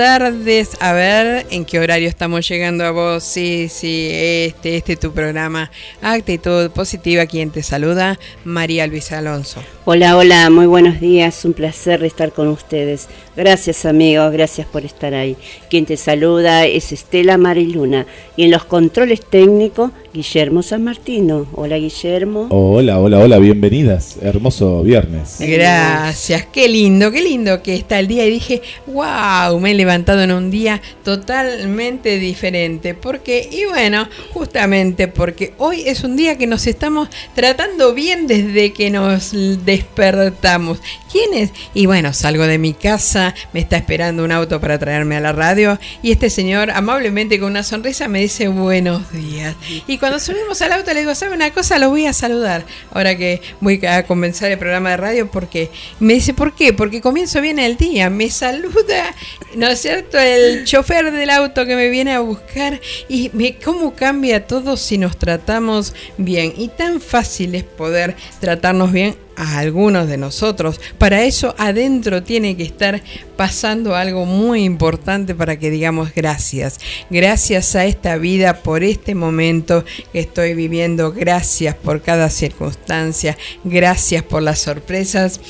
Tardes. A ver en qué horario estamos llegando a vos. Sí, sí, este, este es tu programa. Actitud Positiva, quien te saluda, María Luisa Alonso. Hola, hola, muy buenos días. Un placer estar con ustedes. Gracias, amigos, gracias por estar ahí. Quien te saluda es Estela Mariluna. Y en los controles técnicos, Guillermo San Martino. Hola, Guillermo. Hola, hola, hola, bienvenidas. Hermoso viernes. Gracias, qué lindo, qué lindo que está el día. Y dije, wow, me levantado en un día totalmente diferente. Porque, y bueno, justamente porque hoy es un día que nos estamos tratando bien desde que nos despertamos. ¿Quién es? Y bueno, salgo de mi casa, me está esperando un auto para traerme a la radio y este señor amablemente con una sonrisa me dice buenos días. Y cuando subimos al auto le digo, ¿sabe una cosa? Lo voy a saludar. Ahora que voy a comenzar el programa de radio porque me dice, ¿por qué? Porque comienzo bien el día, me saluda, ¿no es cierto? El chofer del auto que me viene a buscar y me, cómo cambia todo si nos tratamos bien. Y tan fácil es poder tratarnos bien a algunos de nosotros. Para eso adentro tiene que estar pasando algo muy importante para que digamos gracias. Gracias a esta vida por este momento que estoy viviendo. Gracias por cada circunstancia. Gracias por las sorpresas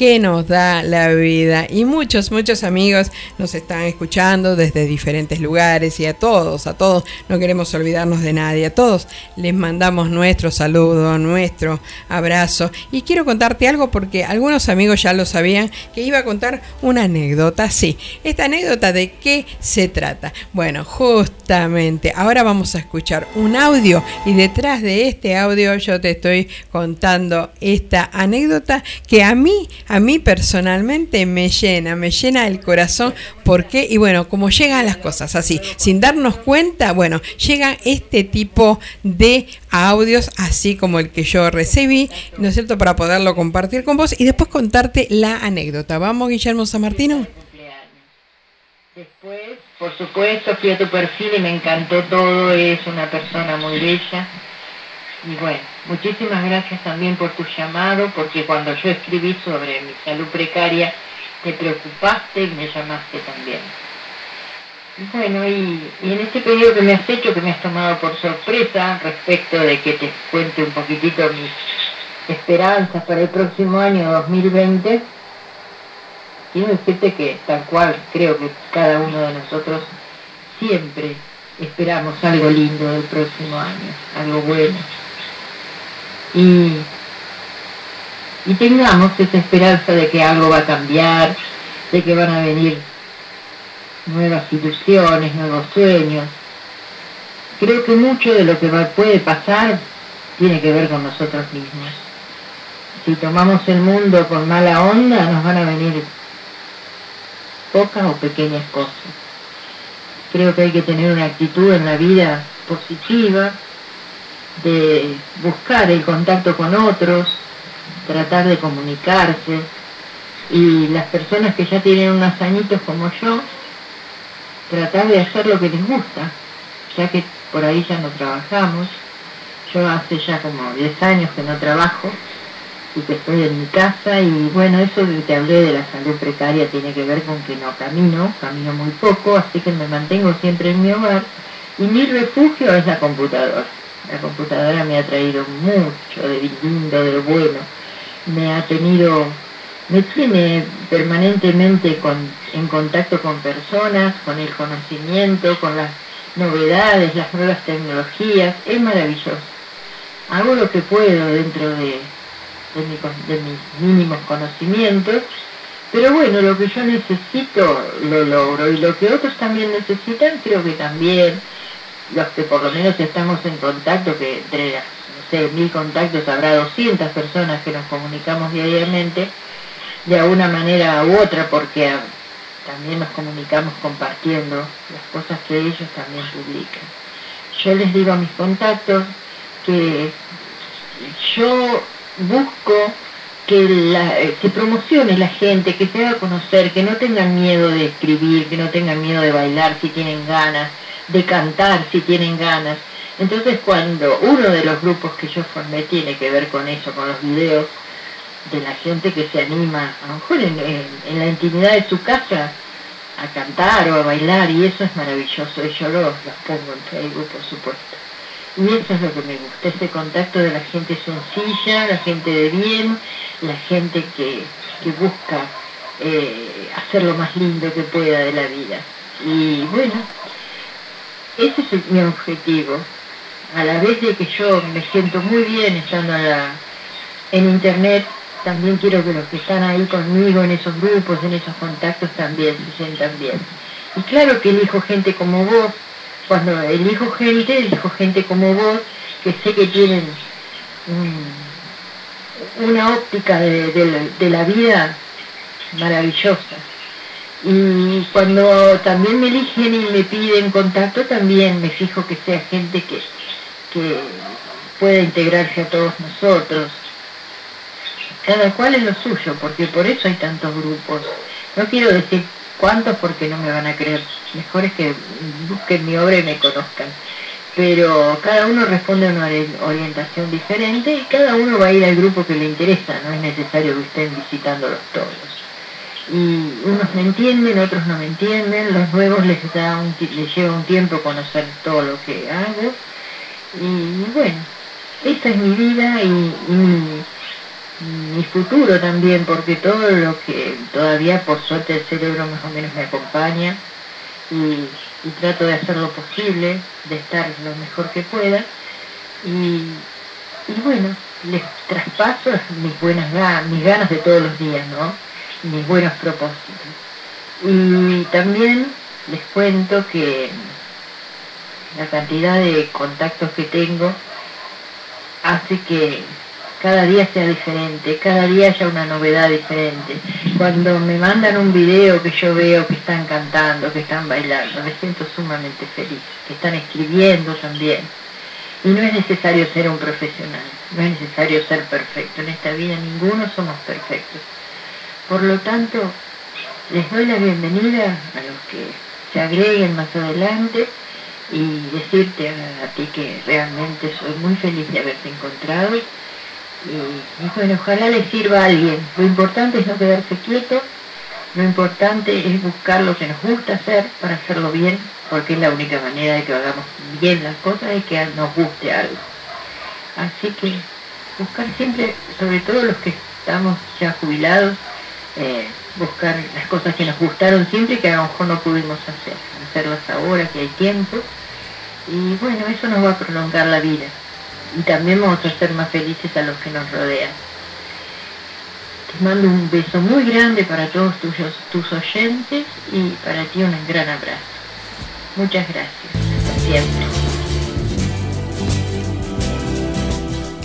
que nos da la vida. Y muchos, muchos amigos nos están escuchando desde diferentes lugares y a todos, a todos, no queremos olvidarnos de nadie, a todos les mandamos nuestro saludo, nuestro abrazo. Y quiero contarte algo porque algunos amigos ya lo sabían que iba a contar una anécdota. Sí, esta anécdota de qué se trata. Bueno, justamente ahora vamos a escuchar un audio y detrás de este audio yo te estoy contando esta anécdota que a mí a mí personalmente me llena, me llena el corazón porque, y bueno, como llegan las cosas así, sin darnos cuenta, bueno, llegan este tipo de audios, así como el que yo recibí, ¿no es cierto?, para poderlo compartir con vos y después contarte la anécdota. ¿Vamos, Guillermo San Martino? Después, por supuesto, fui a tu perfil y me encantó todo, es una persona muy bella. Y bueno, muchísimas gracias también por tu llamado, porque cuando yo escribí sobre mi salud precaria, te preocupaste y me llamaste también. Y bueno, y, en este pedido que me has hecho, que me has tomado por sorpresa, respecto de que te cuente un poquitito mis esperanzas para el próximo año 2020, quiero decirte que tal cual creo que cada uno de nosotros siempre esperamos algo lindo del próximo año, algo bueno y, tengamos esa esperanza de que algo va a cambiar, de que van a venir nuevas ilusiones, nuevos sueños. Creo que mucho de lo que puede pasar tiene que ver con nosotros mismos. Si tomamos el mundo con mala onda, nos van a venir pocas o pequeñas cosas. Creo que hay que tener una actitud en la vida positiva, de buscar el contacto con otros, tratar de comunicarse. Y las personas que ya tienen unos añitos como yo, tratar de hacer lo que les gusta, ya que por ahí ya no trabajamos. Yo hace ya como 10 años que no trabajo y que estoy en mi casa y bueno, eso que te hablé de la salud precaria tiene que ver con que no camino, camino muy poco, así que me mantengo siempre en mi hogar y mi refugio es la computadora. La computadora me ha traído mucho de lindo, de bueno. Me ha tenido, me tiene permanentemente en contacto con personas, con el conocimiento, con las novedades, las nuevas tecnologías. Es maravilloso. Hago lo que puedo dentro de, de mis mínimos conocimientos, pero bueno, lo que yo necesito lo logro y lo que otros también necesitan creo que también los que por lo menos estamos en contacto, que entre, no sé, mil contactos habrá 200 personas que nos comunicamos diariamente, de alguna manera u otra, porque también nos comunicamos compartiendo las cosas que ellos también publican. Yo les digo a mis contactos que yo busco que, la, que promocione la gente, que se haga conocer, que no tengan miedo de escribir, que no tengan miedo de bailar si tienen ganas, de cantar si tienen ganas. Entonces cuando uno de los grupos que yo formé tiene que ver con eso, con los videos, de la gente que se anima, a lo mejor en, la intimidad de su casa, a cantar o a bailar, y eso es maravilloso, y yo los, pongo en Facebook, por supuesto. Y eso es lo que me gusta, ese contacto de la gente sencilla, la gente de bien, la gente que, busca eh, hacer lo más lindo que pueda de la vida. Y bueno, ese es mi objetivo. A la vez de que yo me siento muy bien estando en internet, también quiero que los que están ahí conmigo en esos grupos, en esos contactos también se sientan bien. Y claro que elijo gente como vos, cuando elijo gente, elijo gente como vos, que sé que tienen una óptica de la vida maravillosa. Y cuando también me eligen y me piden contacto, también me fijo que sea gente que, que pueda integrarse a todos nosotros. Cada cual es lo suyo, porque por eso hay tantos grupos. No quiero decir cuántos porque no me van a creer. Mejor es que busquen mi obra y me conozcan. Pero cada uno responde a una orientación diferente y cada uno va a ir al grupo que le interesa. No es necesario que estén visitándolos todos y unos me entienden, otros no me entienden, los nuevos les, da les lleva un tiempo conocer todo lo que hago. Y bueno, esta es mi vida y, mi, futuro también, porque todo lo que todavía por suerte el cerebro más o menos me acompaña y, trato de hacer lo posible, de estar lo mejor que pueda. Y, bueno, les traspaso mis buenas ganas, mis ganas de todos los días, ¿no? Mis buenos propósitos. Y también les cuento que la cantidad de contactos que tengo hace que cada día sea diferente, cada día haya una novedad diferente. Cuando me mandan un video que yo veo que están cantando, que están bailando, me siento sumamente feliz, que están escribiendo también. Y no es necesario ser un profesional, no es necesario ser perfecto. En esta vida ninguno somos perfectos. Por lo tanto, les doy la bienvenida a los que se agreguen más adelante y decirte a, ti que realmente soy muy feliz de haberte encontrado y, bueno, ojalá les sirva a alguien. Lo importante es no quedarse quieto, lo importante es buscar lo que nos gusta hacer para hacerlo bien, porque es la única manera de que hagamos bien las cosas y que nos guste algo. Así que buscar siempre, sobre todo los que estamos ya jubilados, eh, buscar las cosas que nos gustaron siempre y que a lo mejor no pudimos hacer, hacerlas ahora que hay tiempo. Y bueno, eso nos va a prolongar la vida. Y también vamos a ser más felices a los que nos rodean. Te mando un beso muy grande para todos tus, tus oyentes y para ti un gran abrazo. Muchas gracias. Hasta siempre.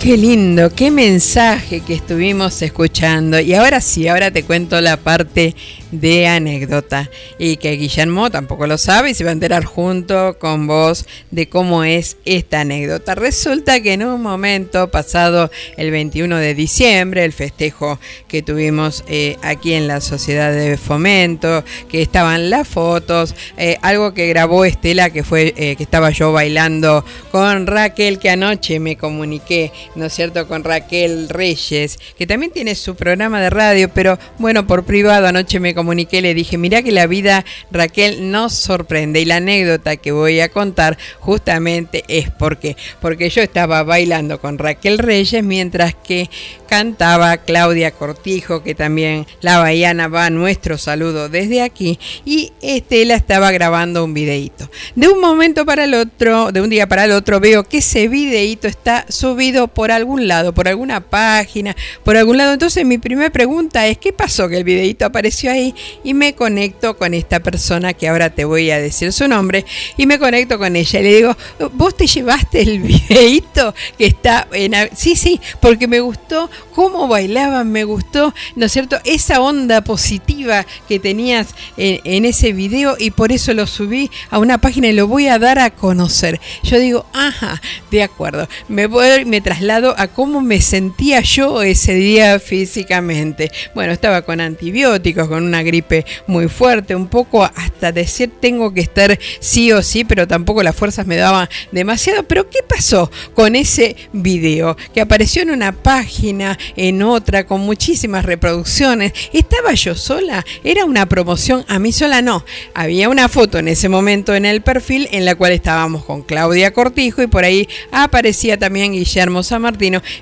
Qué lindo, qué mensaje que estuvimos escuchando. Y ahora sí, ahora te cuento la parte de anécdota. Y que Guillermo tampoco lo sabe y se va a enterar junto con vos de cómo es esta anécdota. Resulta que en un momento pasado el 21 de diciembre, el festejo que tuvimos eh, aquí en la Sociedad de Fomento, que estaban las fotos, eh, algo que grabó Estela, que fue eh, que estaba yo bailando con Raquel, que anoche me comuniqué, ¿no es cierto?, con Raquel Reyes, que también tiene su programa de radio, pero bueno, por privado anoche me comuniqué, le dije, mira que la vida Raquel nos sorprende y la anécdota que voy a contar justamente es porque, porque yo estaba bailando con Raquel Reyes mientras que cantaba Claudia Cortijo, que también la Bahiana va nuestro saludo desde aquí, y Estela estaba grabando un videíto. De un momento para el otro, de un día para el otro, veo que ese videíto está subido por algún lado, por alguna página, por algún lado. Entonces mi primera pregunta es, ¿qué pasó que el videíto apareció ahí? Y me conecto con esta persona que ahora te voy a decir su nombre, y me conecto con ella y le digo, ¿vos te llevaste el videíto que está en... Sí, sí, porque me gustó cómo bailaban, me gustó, ¿no es cierto? Esa onda positiva que tenías en, ese video y por eso lo subí a una página y lo voy a dar a conocer. Yo digo, ajá, de acuerdo, me voy, me traslado a cómo me sentía yo ese día físicamente. Bueno, estaba con antibióticos, con una gripe muy fuerte, un poco hasta decir tengo que estar sí o sí, pero tampoco las fuerzas me daban demasiado. Pero ¿qué pasó con ese video? Que apareció en una página, en otra, con muchísimas reproducciones. ¿Estaba yo sola? ¿Era una promoción? A mí sola no. Había una foto en ese momento en el perfil en la cual estábamos con Claudia Cortijo y por ahí aparecía también Guillermo San.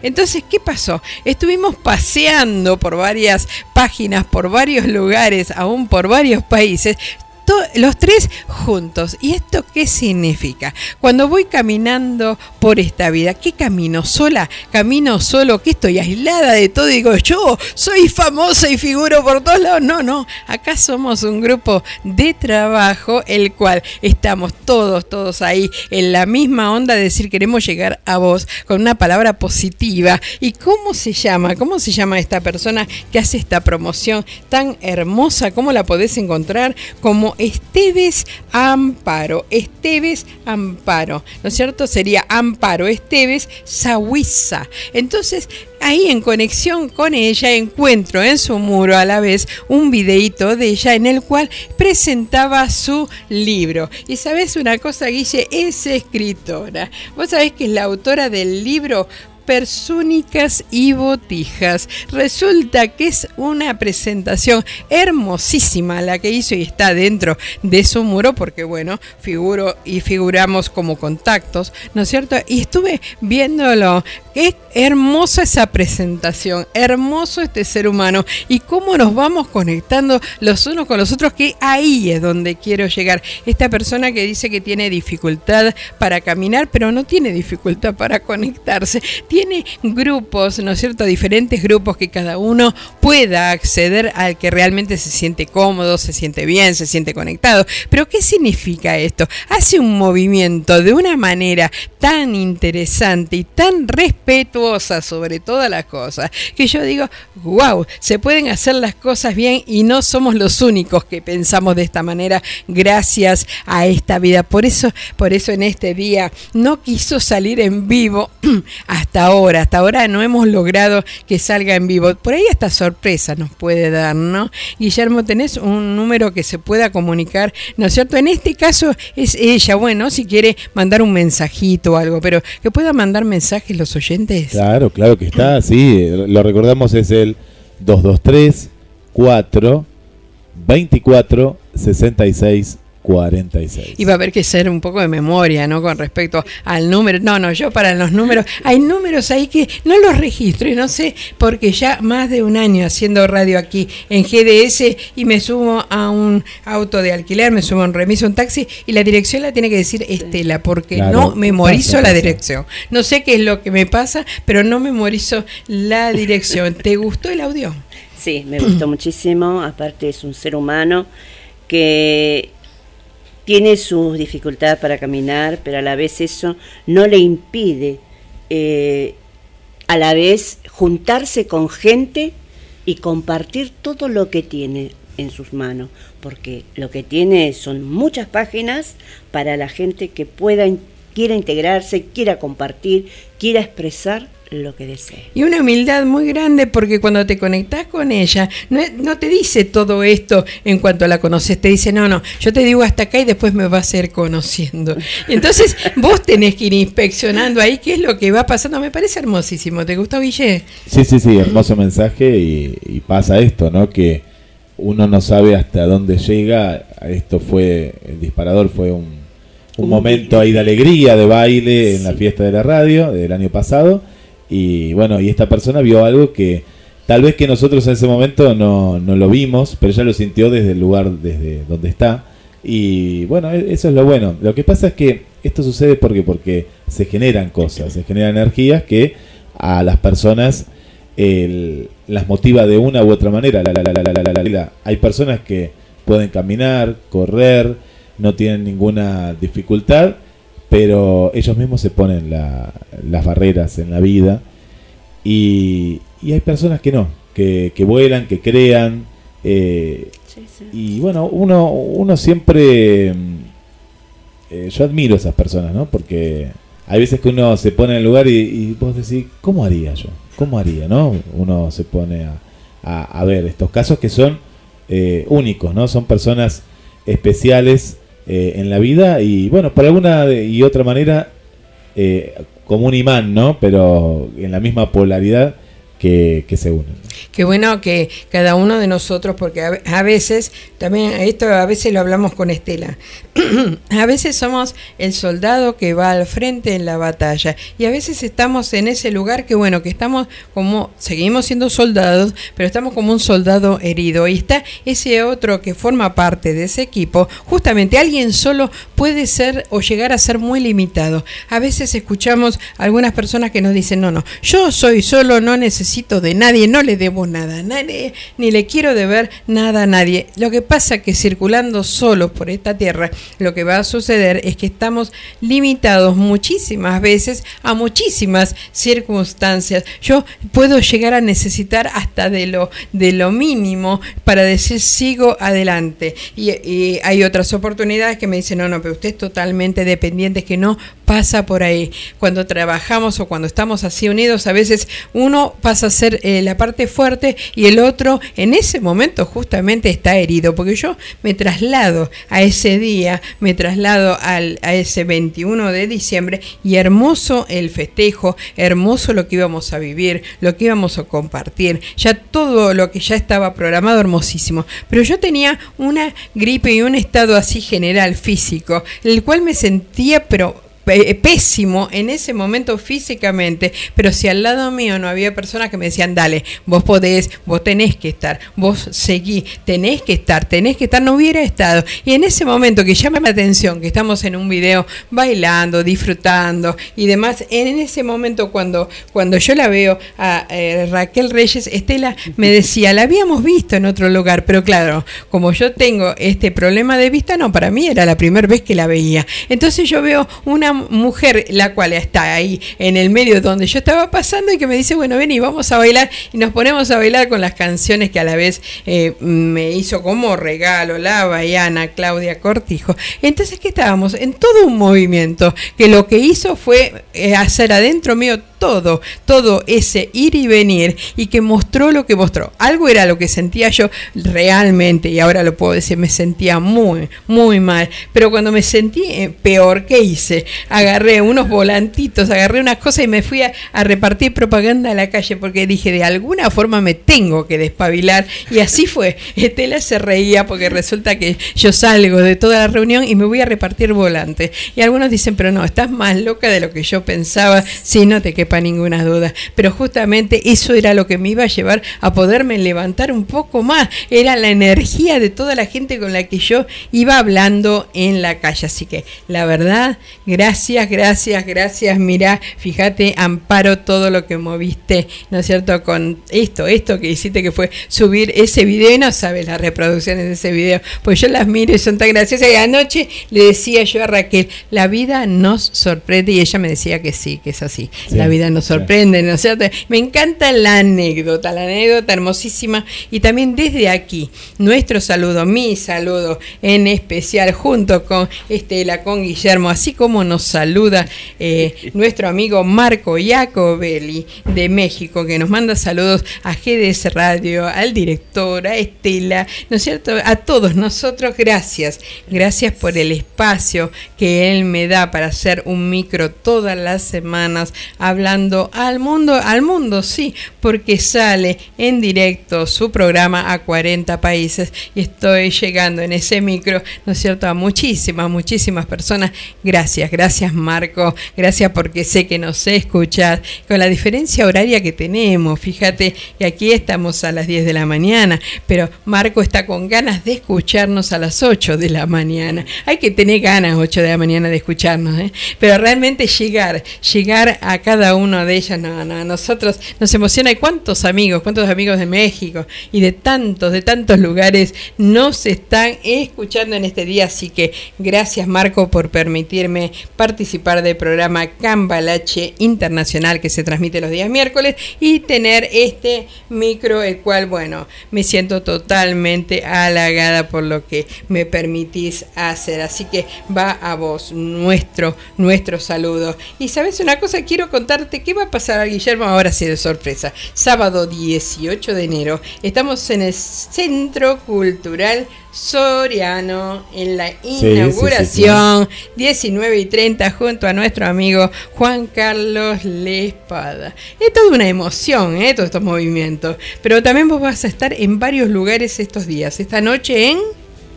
Entonces, ¿qué pasó? Estuvimos paseando por varias páginas, por varios lugares, aún por varios países, los tres juntos. ¿Y esto qué significa? Cuando voy caminando por esta vida, ¿qué camino? ¿Sola? ¿Camino solo? ¿Que estoy aislada de todo? Digo, yo soy famosa y figuro por todos lados. No, no. Acá somos un grupo de trabajo, el cual estamos todos, todos ahí en la misma onda de decir queremos llegar a vos con una palabra positiva. ¿Y cómo se llama? ¿Cómo se llama esta persona que hace esta promoción tan hermosa? ¿Cómo la podés encontrar? Esteves Amparo. Esteves Amparo, ¿no es cierto? Sería Amparo Esteves Sahuiza. Entonces, ahí en conexión con ella encuentro en su muro a la vez un videíto de ella en el cual presentaba su libro. Y sabes una cosa, Guille, es escritora. Vos sabés que es la autora del libro persúnicas y botijas. Resulta que es una presentación hermosísima la que hizo y está dentro de su muro porque bueno, figuro y figuramos como contactos, ¿no es cierto? Y estuve viéndolo Qué hermosa esa presentación, hermoso este ser humano y cómo nos vamos conectando los unos con los otros, que ahí es donde quiero llegar. Esta persona que dice que tiene dificultad para caminar, pero no tiene dificultad para conectarse. Tiene grupos, ¿no es cierto? Diferentes grupos que cada uno pueda acceder al que realmente se siente cómodo, se siente bien, se siente conectado. Pero ¿qué significa esto? Hace un movimiento de una manera tan interesante y tan respetuosa sobre todas las cosas, que yo digo, wow, se pueden hacer las cosas bien y no somos los únicos que pensamos de esta manera gracias a esta vida. Por eso, por eso en este día no quiso salir en vivo hasta ahora, hasta ahora no hemos logrado que salga en vivo. Por ahí esta sorpresa nos puede dar, ¿no? Guillermo, tenés un número que se pueda comunicar, ¿no es cierto? En este caso es ella, bueno, si quiere mandar un mensajito o algo, pero que pueda mandar mensajes los oyentes Claro, claro que está, sí. Lo recordamos, es el 223 4 24 66 46. Y va a haber que ser un poco de memoria, ¿no? Con respecto al número. No, no, yo para los números, hay números ahí que no los registro y no sé, porque ya más de un año haciendo radio aquí en GDS y me subo a un auto de alquiler, me subo a un remiso, un taxi y la dirección la tiene que decir Estela, porque no memorizo la dirección. No sé qué es lo que me pasa, pero no memorizo la dirección. ¿Te gustó el audio? Sí, me gustó muchísimo. Aparte es un ser humano que tiene sus dificultades para caminar, pero a la vez eso no le impide eh, a la vez juntarse con gente y compartir todo lo que tiene en sus manos, porque lo que tiene son muchas páginas para la gente que pueda quiera integrarse, quiera compartir, quiera expresar lo que desee. Y una humildad muy grande porque cuando te conectas con ella, no, te dice todo esto en cuanto la conoces, te dice, no, no, yo te digo hasta acá y después me vas a ir conociendo. Entonces vos tenés que ir inspeccionando ahí qué es lo que va pasando. Me parece hermosísimo. ¿Te gustó, Guille? Sí, sí, sí, hermoso mensaje y, pasa esto, ¿no? Que uno no sabe hasta dónde llega. Esto fue, el disparador fue un, un momento ahí de alegría, de baile en la fiesta de la radio del año pasado y bueno, y esta persona vio algo que tal vez que nosotros en ese momento no, no lo vimos, pero ella lo sintió desde el lugar desde donde está. Y bueno, e-, eso es lo bueno. Lo que pasa es que esto sucede porque, porque se generan cosas, se generan energías que a las personas las motiva de una u otra manera. Hay personas que pueden caminar, correr, no tienen ninguna dificultad pero ellos mismos se ponen las barreras en la vida y, hay personas que no, que, vuelan, que crean. Eh, y bueno, uno, uno siempre, eh, yo admiro a esas personas, ¿no? Porque hay veces que uno se pone en el lugar y, vos decís, ¿cómo haría yo? ¿Cómo haría, no? Uno se pone a, a, ver estos casos que son eh, únicos, ¿no? Son personas especiales eh, en la vida y bueno, por alguna y otra manera eh, como un imán, ¿no? Pero en la misma polaridad que, se unen. Qué bueno que cada uno de nosotros, porque a, veces, también esto a veces lo hablamos con Estela, a veces somos el soldado que va al frente en la batalla y a veces estamos en ese lugar que bueno, que estamos como, seguimos siendo soldados, pero estamos como un soldado herido y está ese otro que forma parte de ese equipo, justamente alguien solo puede ser o llegar a ser muy limitado. A veces escuchamos algunas personas que nos dicen, no, no, yo soy solo, no necesito de nadie, no le debo nada a nadie, ni le quiero deber nada a nadie. Lo que pasa que circulando solo por esta tierra, lo que va a suceder es que estamos limitados muchísimas veces a muchísimas circunstancias. Yo puedo llegar a necesitar hasta de lo, de lo mínimo para decir sigo adelante. Y, y hay otras oportunidades que me dicen, no, no, pero usted es totalmente dependiente, que no pasa por ahí. Cuando trabajamos o cuando estamos así unidos, a veces uno pasa a ser eh, la parte fuerte y el otro en ese momento justamente está herido, porque yo me traslado a ese día, me traslado al, a ese 21 de diciembre y hermoso el festejo, hermoso lo que íbamos a vivir, lo que íbamos a compartir, ya todo lo que ya estaba programado, hermosísimo. Pero yo tenía una gripe y un estado así general físico, el cual me sentía pero pésimo en ese momento físicamente, pero si al lado mío no había personas que me decían, dale, vos podés, vos tenés que estar, vos seguí, tenés que estar, tenés que estar, no hubiera estado. Y en ese momento que llama la atención, que estamos en un video bailando, disfrutando y demás, en ese momento cuando, cuando yo la veo a eh, Raquel Reyes, Estela me decía, la habíamos visto en otro lugar, pero claro, como yo tengo este problema de vista, no, para mí era la primera vez que la veía. Entonces yo veo una mujer, la cual está ahí en el medio donde yo estaba pasando y que me dice, bueno, ven y vamos a bailar y nos ponemos a bailar con las canciones que a la vez eh, me hizo como regalo la Baiana Claudia Cortijo. Entonces, ¿qué estábamos? En todo un movimiento que lo que hizo fue eh, hacer adentro mío todo, todo ese ir y venir y que mostró lo que mostró. Algo era lo que sentía yo realmente y ahora lo puedo decir, me sentía muy, muy mal. Pero cuando me sentí eh, peor, ¿qué hice? Agarré unos volantitos, agarré unas cosas y me fui a, repartir propaganda a la calle porque dije, de alguna forma me tengo que despabilar. Y así fue. Estela se reía porque resulta que yo salgo de toda la reunión y me voy a repartir volantes. Y algunos dicen, pero no, estás más loca de lo que yo pensaba. Si no te quepa ninguna duda. Pero justamente eso era lo que me iba a llevar a poderme levantar un poco más. Era la energía de toda la gente con la que yo iba hablando en la calle. Así que la verdad, gracias, gracias, gracias. Mira, fíjate, amparo todo lo que moviste, ¿no es cierto? Con esto, esto que hiciste que fue subir ese video y no sabes las reproducciones de ese video. Pues yo las miro y son tan graciosas. Y anoche le decía yo a Raquel, la vida nos sorprende y ella me decía que sí, que es así. Vida nos sorprende, ¿no es cierto? Me encanta la anécdota, la anécdota hermosísima. Y también desde aquí, nuestro saludo, mi saludo en especial, junto con Estela, con Guillermo, así como nos saluda eh, nuestro amigo Marco Iacobelli de México, que nos manda saludos a GDS Radio, al director, a Estela, ¿no es cierto? A todos nosotros, gracias. Gracias por el espacio que él me da para hacer un micro todas las semanas hablando al mundo, al mundo sí, porque sale en directo su programa a 40 países y estoy llegando en ese micro, ¿no es cierto?, a muchísimas, muchísimas personas. Gracias, gracias Marco, gracias porque sé que nos escuchas con la diferencia horaria que tenemos, fíjate, y aquí estamos a las 10 de la mañana, pero Marco está con ganas de escucharnos a las 8 de la mañana. Hay que tener ganas 8 de la mañana de escucharnos, ¿eh? pero realmente llegar, llegar a cada uno de ellas, no, no, nosotros nos emociona. ¿Y cuántos amigos, cuántos amigos de México y de tantos, de tantos lugares nos están escuchando en este día? Así que gracias Marco por permitirme participar del programa Cambalache Internacional que se transmite los días miércoles y tener este micro, el cual, bueno, me siento totalmente halagada por lo que me permitís hacer. Así que va a vos nuestro, nuestro saludo. Y sabes una cosa, quiero contar qué va a pasar, Guillermo, ahora sí de sorpresa. Sábado 18 de enero, estamos en el Centro Cultural Soriano en la inauguración 19 y 30 junto a nuestro amigo Juan Carlos Lespada. Es toda una emoción, ¿eh? todos estos movimientos. Pero también vos vas a estar en varios lugares estos días. Esta noche en...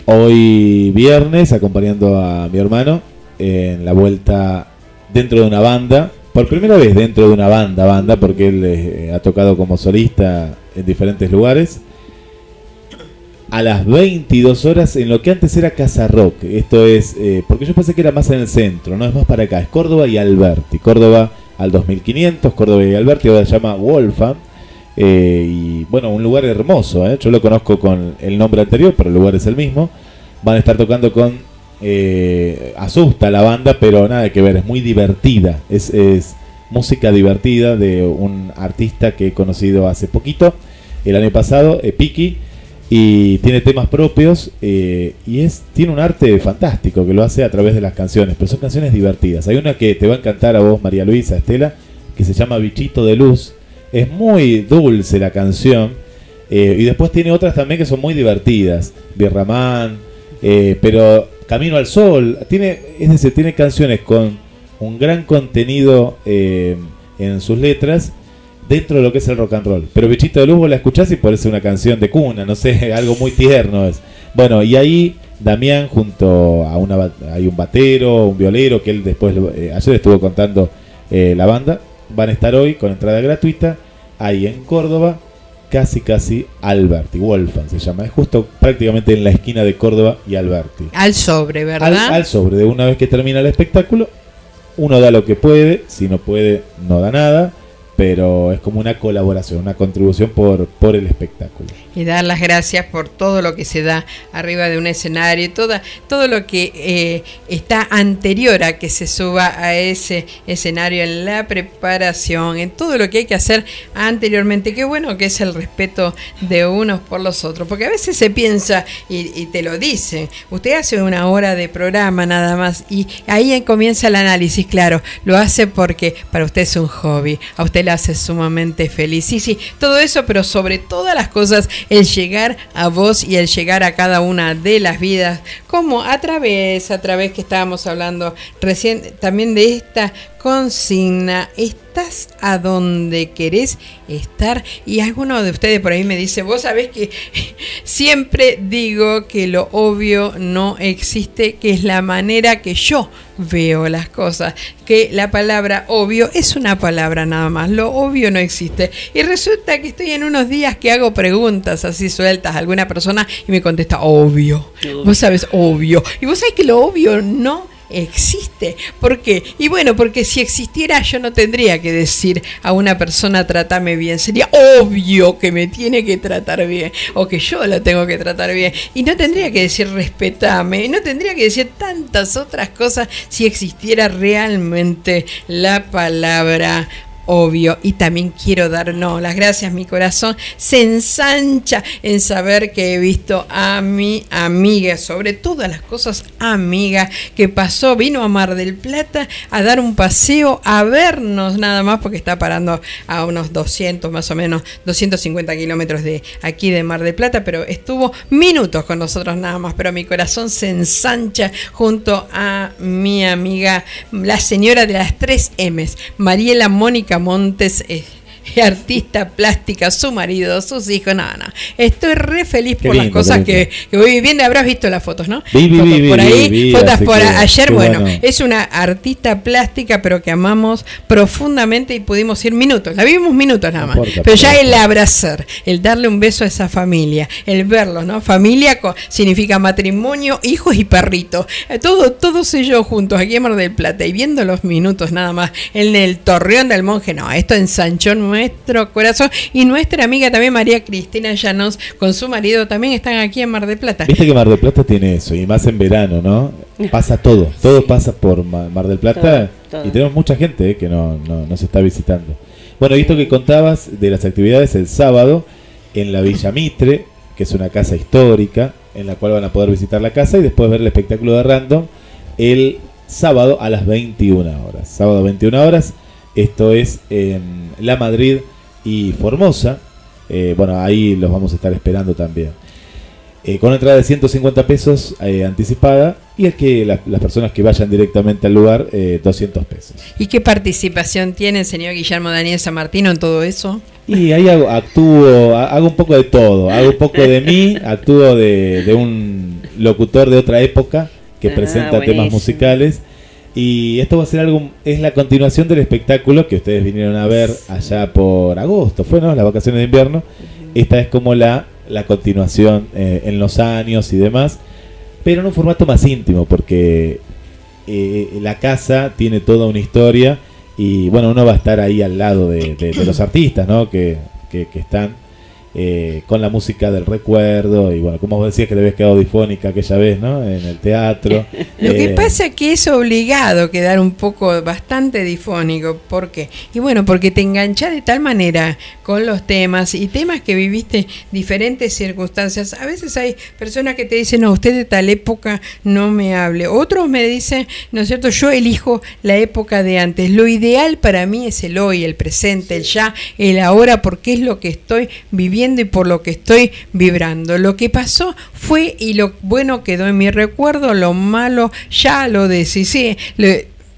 Hoy viernes acompañando a mi hermano en la vuelta dentro de una banda. Por primera vez dentro de una banda, banda, porque él eh, ha tocado como solista en diferentes lugares a las 22 horas en lo que antes era Casa Rock. Esto es, eh, porque yo pensé que era más en el centro, no es más para acá, es Córdoba y Alberti. Córdoba al 2500, Córdoba y Alberti, ahora se llama Wolfam. Eh, y bueno, un lugar hermoso, yo lo conozco con el nombre anterior, pero el lugar es el mismo. Van a estar tocando con Asusta la banda, pero nada que ver, es muy divertida. Es, es música divertida de un artista que he conocido hace poquito, el año pasado, Piki y tiene temas propios eh, y es tiene un arte fantástico que lo hace a través de las canciones, pero son canciones divertidas. Hay una que te va a encantar a vos, María Luisa, Estela, que se llama Bichito de Luz. Es muy dulce la canción eh, y después tiene otras también que son muy divertidas, Birramán, eh, pero Camino al Sol, tiene, es decir, tiene canciones con un gran contenido en sus letras dentro de lo que es el rock and roll. Pero Bichito de Luz la escuchás y parece una canción de cuna, no sé, algo muy tierno es. Bueno, y ahí Damián junto a una hay un batero, un violero que él después eh, ayer estuvo contando eh, la banda, van a estar hoy con entrada gratuita ahí en Córdoba, casi casi Alberti, Wolfan se llama, es justo prácticamente en la esquina de Córdoba y Alberti. Al sobre, ¿verdad? al sobre, de una vez que termina el espectáculo, uno da lo que puede, si no puede, no da nada pero es como una colaboración, una contribución por, por el espectáculo. Y dar las gracias por todo lo que se da arriba de un escenario, toda, todo lo que eh, está anterior a que se suba a ese escenario, en la preparación, en todo lo que hay que hacer anteriormente. Qué bueno que es el respeto de unos por los otros, porque a veces se piensa y, y te lo dicen, usted hace una hora de programa nada más y ahí comienza el análisis, claro, lo hace porque para usted es un hobby, a usted hace sumamente feliz. Sí, sí, todo eso, pero sobre todas las cosas, el llegar a vos y el llegar a cada una de las vidas, como a través, a través que estábamos hablando recién también de esta consigna, estás a donde querés estar. Y alguno de ustedes por ahí me dice, vos sabés que siempre digo que lo obvio no existe, que es la manera que yo veo las cosas, que la palabra obvio es una palabra nada más, lo obvio no existe. Y resulta que estoy en unos días que hago preguntas así sueltas a alguna persona y me contesta obvio. Vos sabés obvio. Y vos sabés que lo obvio no existe. ¿Por qué? Y bueno, porque si existiera yo no tendría que decir a una persona trátame bien. Sería obvio que me tiene que tratar bien o que yo la tengo que tratar bien. Y no tendría que decir respetame. Y no tendría que decir tantas otras cosas si existiera realmente la palabra obvio. Y también quiero dar no, las gracias, mi corazón se ensancha en saber que he visto a mi amiga, sobre todas las cosas amiga, que pasó, vino a Mar del Plata a dar un paseo, a vernos nada más, porque está parando a unos 200 más o menos, 250 kilómetros de aquí de Mar del Plata, pero estuvo minutos con nosotros nada más, pero mi corazón se ensancha junto a mi amiga, la señora de las tres M's, Mariela Mónica Montes eh, artista plástica, su marido, sus hijos, nada, nada. Estoy re feliz por las cosas que, voy viviendo. Habrás visto las fotos, ¿no? por ahí, fotos por ayer. Bueno, es una artista plástica, pero que amamos profundamente y pudimos ir minutos. La vivimos minutos nada más. pero ya el abrazar, el darle un beso a esa familia, el verlos, ¿no? Familia significa matrimonio, hijos y perritos. Eh, todo, todos ellos juntos aquí en Mar del Plata y viendo los minutos nada más en el Torreón del Monje. No, esto en Sanchón nuestro corazón. Y nuestra amiga también, María Cristina Llanos, con su marido, también están aquí en Mar de Plata. Viste que Mar del Plata tiene eso, y más en verano, ¿no? Pasa todo, todo pasa por Mar del Plata y tenemos mucha gente eh, que no, no, nos está visitando. Bueno, visto que contabas de las actividades el sábado en la Villa Mitre, que es una casa histórica, en la cual van a poder visitar la casa y después ver el espectáculo de Random el sábado a las 21 horas. Sábado 21 horas Esto es en La Madrid y Formosa. Eh, bueno, ahí los vamos a estar esperando también. Eh, con entrada de 150 pesos eh, anticipada y es que las personas que vayan directamente al lugar, 200 pesos. ¿Y qué participación tiene el señor Guillermo Daniel San Martino en todo eso? Y ahí hago, actúo, hago un poco de todo. Hago un poco de mí, actúo de, un locutor de otra época que ah, presenta temas musicales. Y esto va a ser algo, es la continuación del espectáculo que ustedes vinieron a ver allá por agosto, fue, ¿no? Las vacaciones de invierno. Esta es como la, la continuación eh, en los años y demás, pero en un formato más íntimo, porque eh, la casa tiene toda una historia y bueno, uno va a estar ahí al lado de, los artistas, ¿no? Que, que, que están eh, con la música del recuerdo y bueno, como vos decías que te habías quedado difónica aquella vez, ¿no? En el teatro. Lo que eh, pasa es que es obligado quedar un poco bastante difónico, ¿por qué? Y bueno, porque te enganchas de tal manera con los temas y temas que viviste diferentes circunstancias. A veces hay personas que te dicen, no, usted de tal época no me hable. Otros me dicen, ¿no es cierto? Yo elijo la época de antes. Lo ideal para mí es el hoy, el presente, el ya, el ahora, porque es lo que estoy viviendo y por lo que estoy vibrando. Lo que pasó fue y lo bueno quedó en mi recuerdo, lo malo ya lo decís.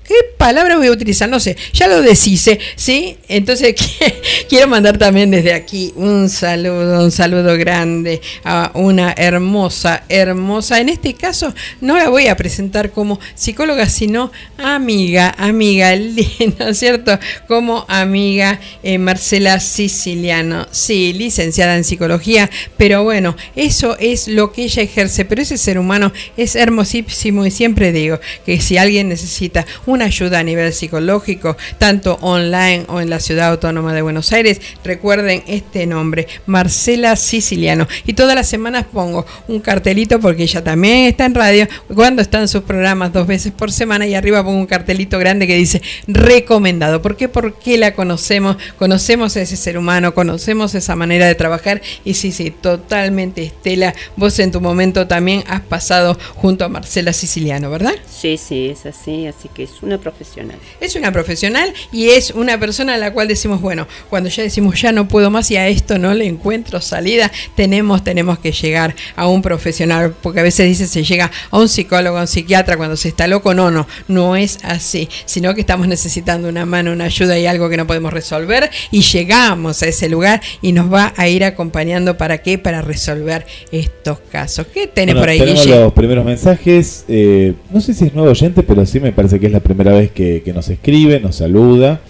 ¿Qué palabra voy a utilizar? No sé, ya lo decís, ¿sí? Entonces quiero mandar también desde aquí un saludo, un saludo grande a una hermosa, hermosa, en este caso no la voy a presentar como psicóloga, sino amiga, amiga, ¿no es cierto? Como amiga eh, Marcela Siciliano, sí, licenciada en psicología, pero bueno, eso es lo que ella ejerce, pero ese ser humano es hermosísimo y siempre digo que si alguien necesita un ayuda a nivel psicológico, tanto online o en la ciudad autónoma de Buenos Aires. Recuerden este nombre, Marcela Siciliano. Y todas las semanas pongo un cartelito porque ella también está en radio, cuando están sus programas dos veces por semana y arriba pongo un cartelito grande que dice recomendado. ¿Por qué? Porque la conocemos, conocemos a ese ser humano, conocemos esa manera de trabajar y sí, sí, totalmente Estela, vos en tu momento también has pasado junto a Marcela Siciliano, ¿verdad? Sí, sí, es así, así que es una profesional. Es una profesional y es una persona a la cual decimos, bueno, cuando ya decimos ya no puedo más y a esto no le encuentro salida, tenemos, tenemos que llegar a un profesional, porque a veces dice se llega a un psicólogo, a un psiquiatra cuando se está loco, no, no, no es así, sino que estamos necesitando una mano, una ayuda y algo que no podemos resolver y llegamos a ese lugar y nos va a ir acompañando para qué, para resolver estos casos. ¿Qué tenés por ahí, Tenemos los primeros mensajes, eh, no sé si es nuevo oyente, pero sí me parece que es la primera vez que, nos escribe, nos saluda.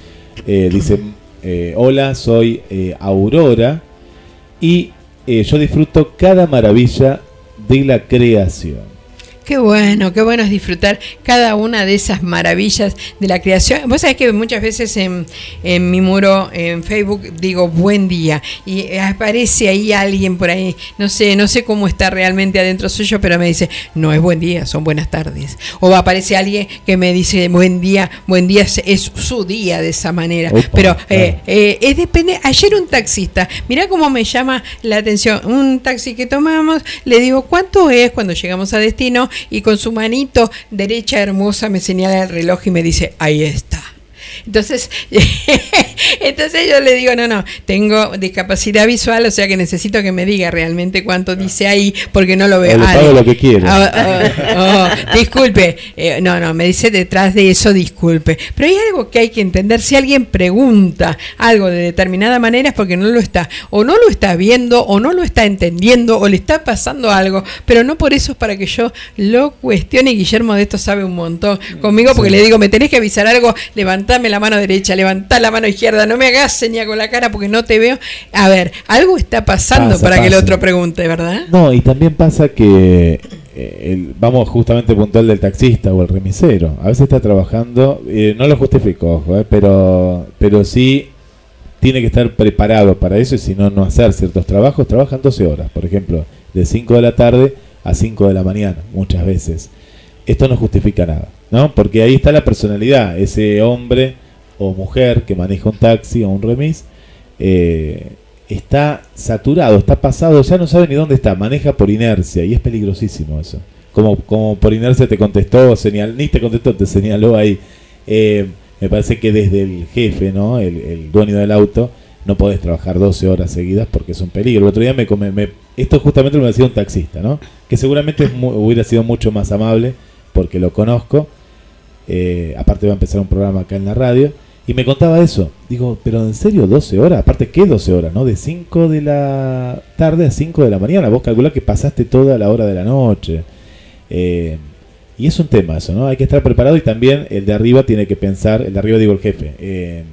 Eh, dice, eh, hola, soy eh, Aurora y yo disfruto cada maravilla de la creación. Qué bueno, qué bueno es disfrutar cada una de esas maravillas de la creación. Vos sabés que muchas veces en, mi muro en Facebook digo buen día y aparece ahí alguien por ahí, no sé, no sé cómo está realmente adentro suyo, pero me dice, no es buen día, son buenas tardes. O aparece alguien que me dice buen día, buen día es, su día de esa manera. pero eh, eh, es depende. Ayer un taxista, mira cómo me llama la atención, un taxi que tomamos, le digo, ¿cuánto es cuando llegamos a destino? Y con su manito derecha hermosa me señala el reloj y me dice, ahí está. Entonces, entonces yo le digo, no, no, tengo discapacidad visual, o sea que necesito que me diga realmente cuánto dice ahí, porque no lo veo. lo que quiere. Ah, ah, oh, disculpe, eh, no, no, me dice detrás de eso, disculpe. Pero hay algo que hay que entender, si alguien pregunta algo de determinada manera es porque no lo está, o no lo está viendo, o no lo está entendiendo, o le está pasando algo, pero no por eso es para que yo lo cuestione. Guillermo de esto sabe un montón conmigo, porque le digo, me tenés que avisar algo, levantame la mano derecha, levantá la mano izquierda, no me hagas señal con la cara porque no te veo. A ver, algo está pasando para que el otro pregunte, ¿verdad? No, y también pasa que eh, vamos justamente puntual del taxista o el remisero. A veces está trabajando, eh, no lo justifico, eh, pero, pero sí tiene que estar preparado para eso y si no, no hacer ciertos trabajos. Trabajan 12 horas, por ejemplo, de 5 de la tarde a 5 de la mañana, muchas veces. Esto no justifica nada. ¿No? Porque ahí está la personalidad, ese hombre o mujer que maneja un taxi o un remis, eh, está saturado, está pasado, ya no sabe ni dónde está, maneja por inercia y es peligrosísimo eso. Como, como por inercia te contestó, señal, ni te contestó, te señaló ahí. Eh, me parece que desde el jefe, ¿no? El, el dueño del auto, no podés trabajar 12 horas seguidas porque es un peligro. El otro día me, come, me esto justamente me decía un taxista, ¿no? Que seguramente es hubiera sido mucho más amable porque lo conozco. Eh, aparte va a empezar un programa acá en la radio. Y me contaba eso. Digo, pero en serio, 12 horas. Aparte, ¿qué 12 horas? ¿No? De 5 de la tarde a 5 de la mañana. Vos calculás que pasaste toda la hora de la noche. Eh, y es un tema eso, ¿no? Hay que estar preparado y también el de arriba tiene que pensar, el de arriba digo el jefe, eh,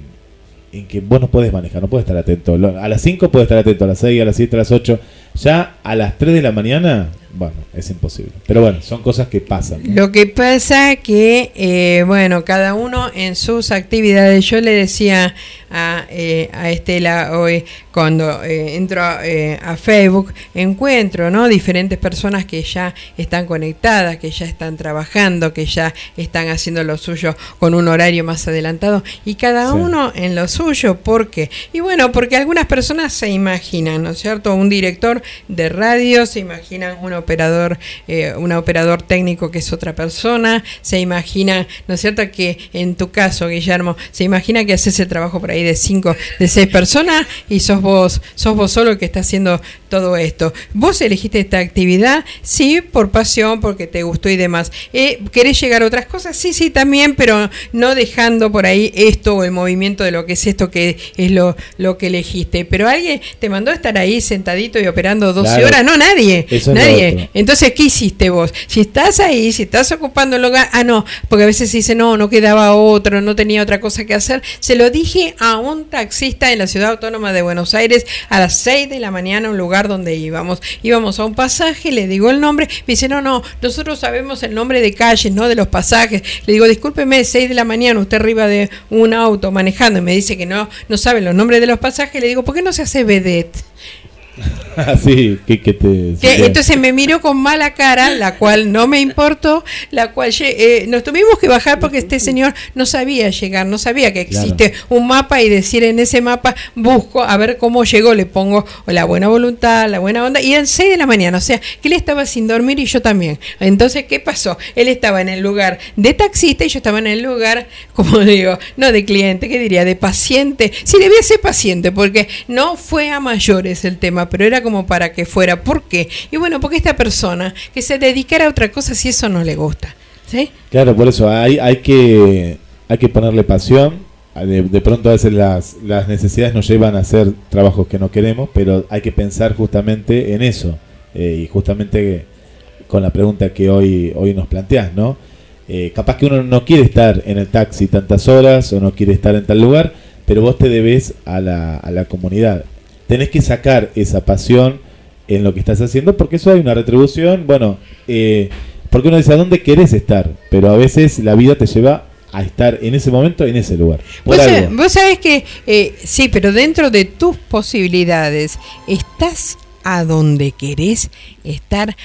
en que vos no puedes manejar, no puedes estar atento. A las 5 puedes estar atento, a las 6, a las 7, a las 8. Ya a las 3 de la mañana, bueno, es imposible. Pero bueno, son cosas que pasan. Lo que pasa que, eh, bueno, cada uno en sus actividades, yo le decía a, eh, a Estela hoy, cuando eh, entro eh, a, Facebook, encuentro ¿no? diferentes personas que ya están conectadas, que ya están trabajando, que ya están haciendo lo suyo con un horario más adelantado y cada uno en lo suyo. ¿Por qué? Y bueno, porque algunas personas se imaginan, ¿no es cierto? Un director de radio, se imaginan un operador, eh, un operador técnico que es otra persona, se imagina, ¿no es cierto? Que en tu caso, Guillermo, se imagina que haces el trabajo por ahí de cinco, de seis personas y sos vos, sos vos solo el que está haciendo todo esto. ¿Vos elegiste esta actividad? Sí, por pasión, porque te gustó y demás. Eh, ¿Querés llegar a otras cosas? Sí, sí, también, pero no dejando por ahí esto o el movimiento de lo que es esto que es lo, lo que elegiste. Pero alguien te mandó a estar ahí sentadito y operando 12 horas. No, nadie. nadie. Entonces, ¿qué hiciste vos? Si estás ahí, si estás ocupando el lugar, ah, no, porque a veces dice, no, no quedaba otro, no tenía otra cosa que hacer. Se lo dije a un taxista en la ciudad autónoma de Buenos Aires a las 6 de la mañana, un lugar donde íbamos. Íbamos a un pasaje, le digo el nombre, me dice, no, no, nosotros sabemos el nombre de calles, no de los pasajes. Le digo, discúlpeme, 6 de la mañana, usted arriba de un auto manejando y me dice que no, no sabe los nombres de los pasajes. Le digo, ¿por qué no se hace vedette? Así, que, que te... entonces me miró con mala cara, la cual no me importó, la cual eh, nos tuvimos que bajar porque este señor no sabía llegar, no sabía que existe un mapa y decir en ese mapa busco a ver cómo llegó, le pongo la buena voluntad, la buena onda, y en 6 de la mañana, o sea, que él estaba sin dormir y yo también. Entonces, ¿qué pasó? Él estaba en el lugar de taxista y yo estaba en el lugar, como digo, no de cliente, ¿qué diría? De paciente. Sí, debía ser paciente porque no fue a mayores el tema pero era como para que fuera. ¿Por qué? Y bueno, porque esta persona que se dedicara a otra cosa si eso no le gusta. ¿sí? Claro, por eso hay, hay, que, hay que ponerle pasión. De, pronto a veces las, las necesidades nos llevan a hacer trabajos que no queremos, pero hay que pensar justamente en eso. Eh, y justamente con la pregunta que hoy, hoy nos planteás, ¿no? Eh, capaz que uno no quiere estar en el taxi tantas horas o no quiere estar en tal lugar, pero vos te debes a la, a la comunidad tenés que sacar esa pasión en lo que estás haciendo porque eso hay una retribución, bueno, eh, porque uno dice a dónde querés estar, pero a veces la vida te lleva a estar en ese momento, en ese lugar. Vos, sabés que, eh, sí, pero dentro de tus posibilidades, ¿estás a donde querés estar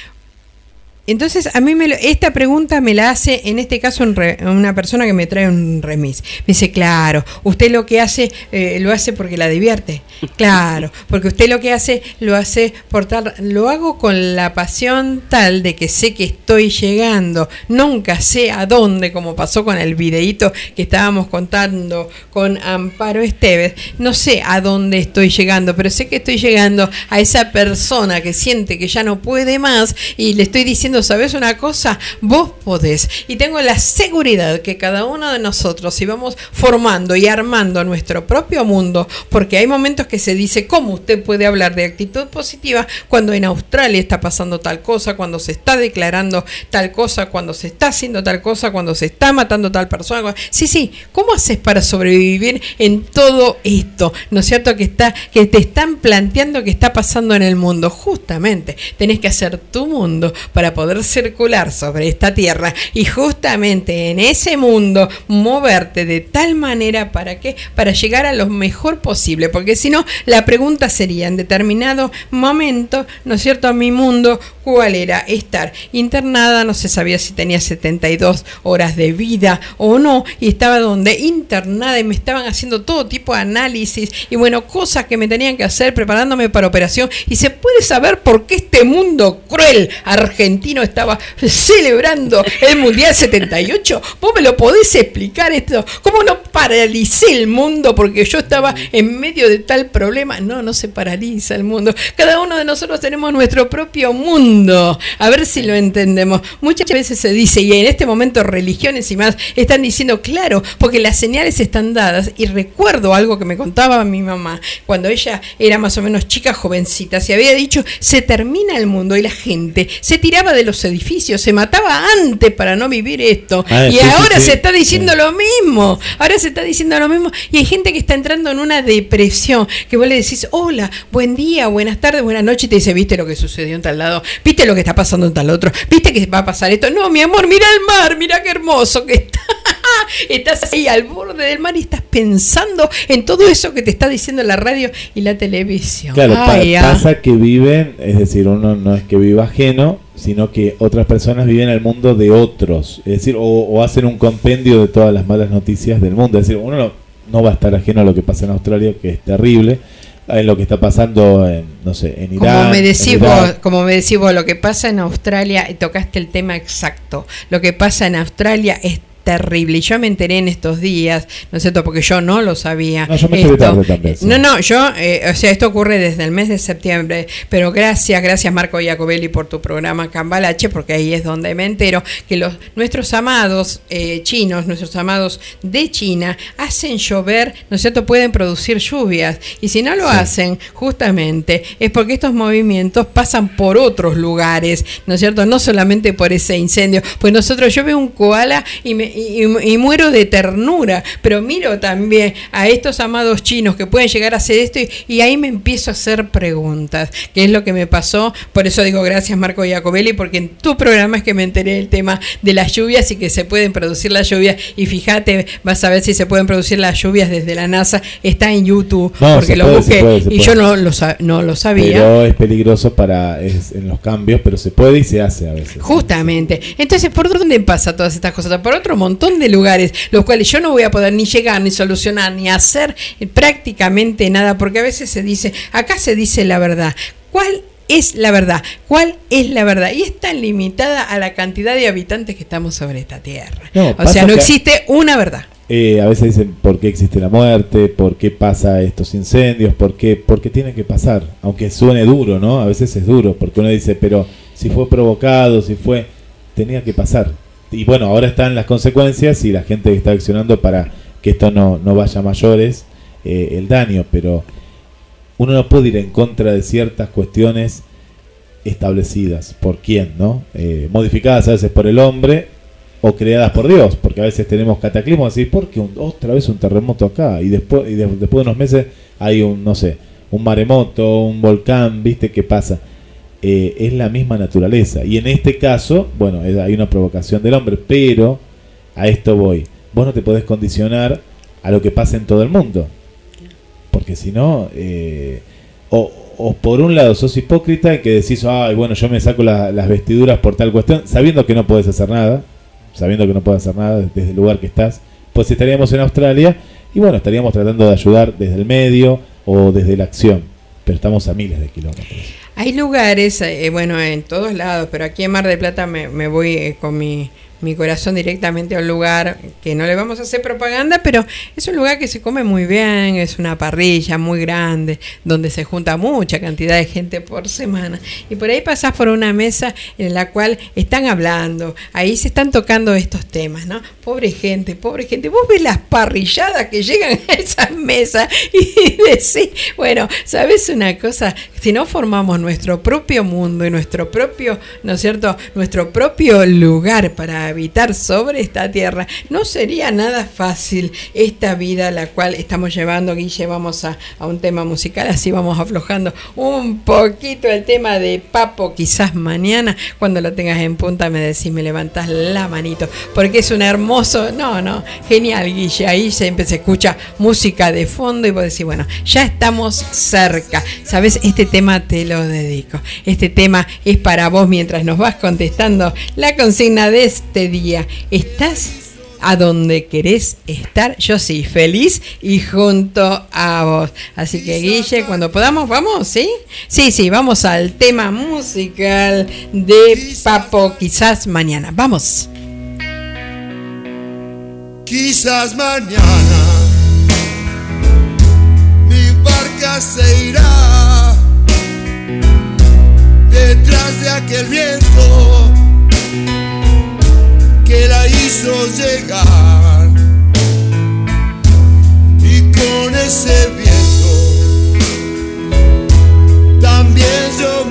entonces, a mí me esta pregunta me la hace, en este caso, una persona que me trae un remis. Me dice, claro, usted lo que hace, eh, lo hace porque la divierte. Claro, porque usted lo que hace, lo hace por tal, lo hago con la pasión tal de que sé que estoy llegando. Nunca sé a dónde, como pasó con el videíto que estábamos contando con Amparo Esteves. No sé a dónde estoy llegando, pero sé que estoy llegando a esa persona que siente que ya no puede más y le estoy diciendo ¿sabes una cosa? Vos podés. Y tengo la seguridad que cada uno de nosotros, si vamos formando y armando nuestro propio mundo, porque hay momentos que se dice, ¿cómo usted puede hablar de actitud positiva cuando en Australia está pasando tal cosa, cuando se está declarando tal cosa, cuando se está haciendo tal cosa, cuando se está matando tal persona? Sí, sí, ¿cómo haces para sobrevivir en todo esto? ¿No es cierto? Que, está, que te están planteando que está pasando en el mundo. Justamente, tenés que hacer tu mundo para poder poder circular sobre esta tierra y justamente en ese mundo moverte de tal manera para que para llegar a lo mejor posible, porque si no la pregunta sería en determinado momento, ¿no es cierto?, a mi mundo cuál era estar internada, no se sabía si tenía 72 horas de vida o no, y estaba donde internada y me estaban haciendo todo tipo de análisis y bueno, cosas que me tenían que hacer preparándome para operación. Y se puede saber por qué este mundo cruel argentino argentino estaba celebrando el Mundial 78. ¿Vos me lo podés explicar esto? ¿Cómo no paralicé el mundo porque yo estaba en medio de tal problema? No, no se paraliza el mundo. Cada uno de nosotros tenemos nuestro propio mundo. A ver si lo entendemos. Muchas veces se dice, y en este momento religiones y más están diciendo, claro, porque las señales están dadas. Y recuerdo algo que me contaba mi mamá cuando ella era más o menos chica, jovencita. Se había dicho, se termina el mundo y la gente se tiraba de los edificios, se mataba antes para no vivir esto. Ah, y sí, ahora sí. se está diciendo lo mismo. Ahora se está diciendo lo mismo. Y hay gente que está entrando en una depresión. Que vos le decís, hola, buen día, buenas tardes, buenas noches. Y te dice, ¿viste lo que sucedió en tal lado? ¿Viste lo que está pasando en tal otro? ¿Viste que va a pasar esto? No, mi amor, mira el mar, mira qué hermoso que está. Estás ahí al borde del mar y estás pensando en todo eso que te está diciendo la radio y la televisión. Claro, pa- Ay, ah. pasa que viven, es decir, uno no es que viva ajeno, sino que otras personas viven el mundo de otros, es decir, o, o hacen un compendio de todas las malas noticias del mundo, es decir, uno no, no va a estar ajeno a lo que pasa en Australia, que es terrible, en lo que está pasando en, no sé, en Irán. Como me decís vos, como me decís vos, lo que pasa en Australia, y tocaste el tema exacto, lo que pasa en Australia es terrible. Y yo me enteré en estos días, ¿no es cierto? Porque yo no lo sabía. No, yo me tarde también, sí. No, no, yo, eh, o sea, esto ocurre desde el mes de septiembre, pero gracias, gracias Marco Iacobelli por tu programa Cambalache, porque ahí es donde me entero que los nuestros amados eh, chinos, nuestros amados de China, hacen llover, ¿no es cierto? Pueden producir lluvias. Y si no lo Sí. hacen, justamente, es porque estos movimientos pasan por otros lugares, ¿no es cierto? No solamente por ese incendio. Pues nosotros, yo veo un koala y, me, y, y- y muero de ternura, pero miro también a estos amados chinos que pueden llegar a hacer esto y, y ahí me empiezo a hacer preguntas, que es lo que me pasó. Por eso digo gracias Marco Iacobelli, porque en tu programa es que me enteré del tema de las lluvias y que se pueden producir las lluvias. Y fíjate, vas a ver si se pueden producir las lluvias desde la NASA. Está en YouTube, No, porque lo puede, busqué se puede, se y yo no lo, no lo sabía. Pero es peligroso para es, en los cambios, pero se puede y se hace a veces. Justamente. Entonces, ¿por dónde pasa todas estas cosas? Por otro montón de lugares, los cuales yo no voy a poder ni llegar, ni solucionar, ni hacer eh, prácticamente nada, porque a veces se dice, acá se dice la verdad. ¿Cuál es la verdad? ¿Cuál es la verdad? Y es tan limitada a la cantidad de habitantes que estamos sobre esta tierra. No, o sea, no existe una verdad. Eh, a veces dicen por qué existe la muerte, por qué pasa estos incendios, por qué, por qué tienen que pasar, aunque suene duro, ¿no? A veces es duro, porque uno dice, pero si fue provocado, si fue, tenía que pasar. Y bueno, ahora están las consecuencias y la gente está accionando para que esto no, no vaya a mayores eh, el daño, pero uno no puede ir en contra de ciertas cuestiones establecidas. ¿Por quién, no? Eh, modificadas a veces por el hombre o creadas por Dios, porque a veces tenemos cataclismos así, ¿por qué un- otra vez un terremoto acá? Y después, y de- después de unos meses hay un, no sé, un maremoto, un volcán, ¿viste qué pasa? Eh, es la misma naturaleza. Y en este caso, bueno, hay una provocación del hombre, pero a esto voy. Vos no te podés condicionar a lo que pasa en todo el mundo. Porque si no, eh, o, o por un lado sos hipócrita y que decís, ay, bueno, yo me saco la- las vestiduras por tal cuestión, sabiendo que no puedes hacer nada, sabiendo que no puedes hacer nada desde el lugar que estás, pues estaríamos en Australia y bueno, estaríamos tratando de ayudar desde el medio o desde la acción, pero estamos a miles de kilómetros. Hay lugares, eh, bueno, en todos lados, pero aquí en Mar del Plata me, voy eh, con mi, mi corazón directamente a un lugar que no le vamos a hacer propaganda, pero es un lugar que se come muy bien, es una parrilla muy grande, donde se junta mucha cantidad de gente por semana. Y por ahí pasás por una mesa en la cual están hablando, ahí se están tocando estos temas, ¿no? Pobre gente, pobre gente. Vos ves las parrilladas que llegan a esa mesa y decís, bueno, ¿sabes una cosa? Si no formamos nuestro propio mundo y nuestro propio, ¿no es cierto? Nuestro propio lugar para habitar sobre esta tierra, no sería nada fácil esta vida la cual estamos llevando. Guille, vamos a, a un tema musical, así vamos aflojando un poquito el tema de Papo, quizás mañana, cuando lo tengas en punta, me decís, me levantás la manito, porque es un hermoso, no, no, genial, Guille, ahí siempre se escucha música de fondo y vos decís, bueno, ya estamos cerca, ¿sabes? Este tema te lo dedico, este tema es para vos mientras nos vas contestando la consigna de este día. ¿Estás a donde querés estar. Yo sí, feliz y junto a vos. Así que Guille, cuando podamos, vamos, ¿sí? Sí, sí, vamos al tema musical de Papo, quizás mañana. Vamos. Quizás mañana mi barca se irá detrás de aquel viento que la hizo llegar. Y con ese viento también yo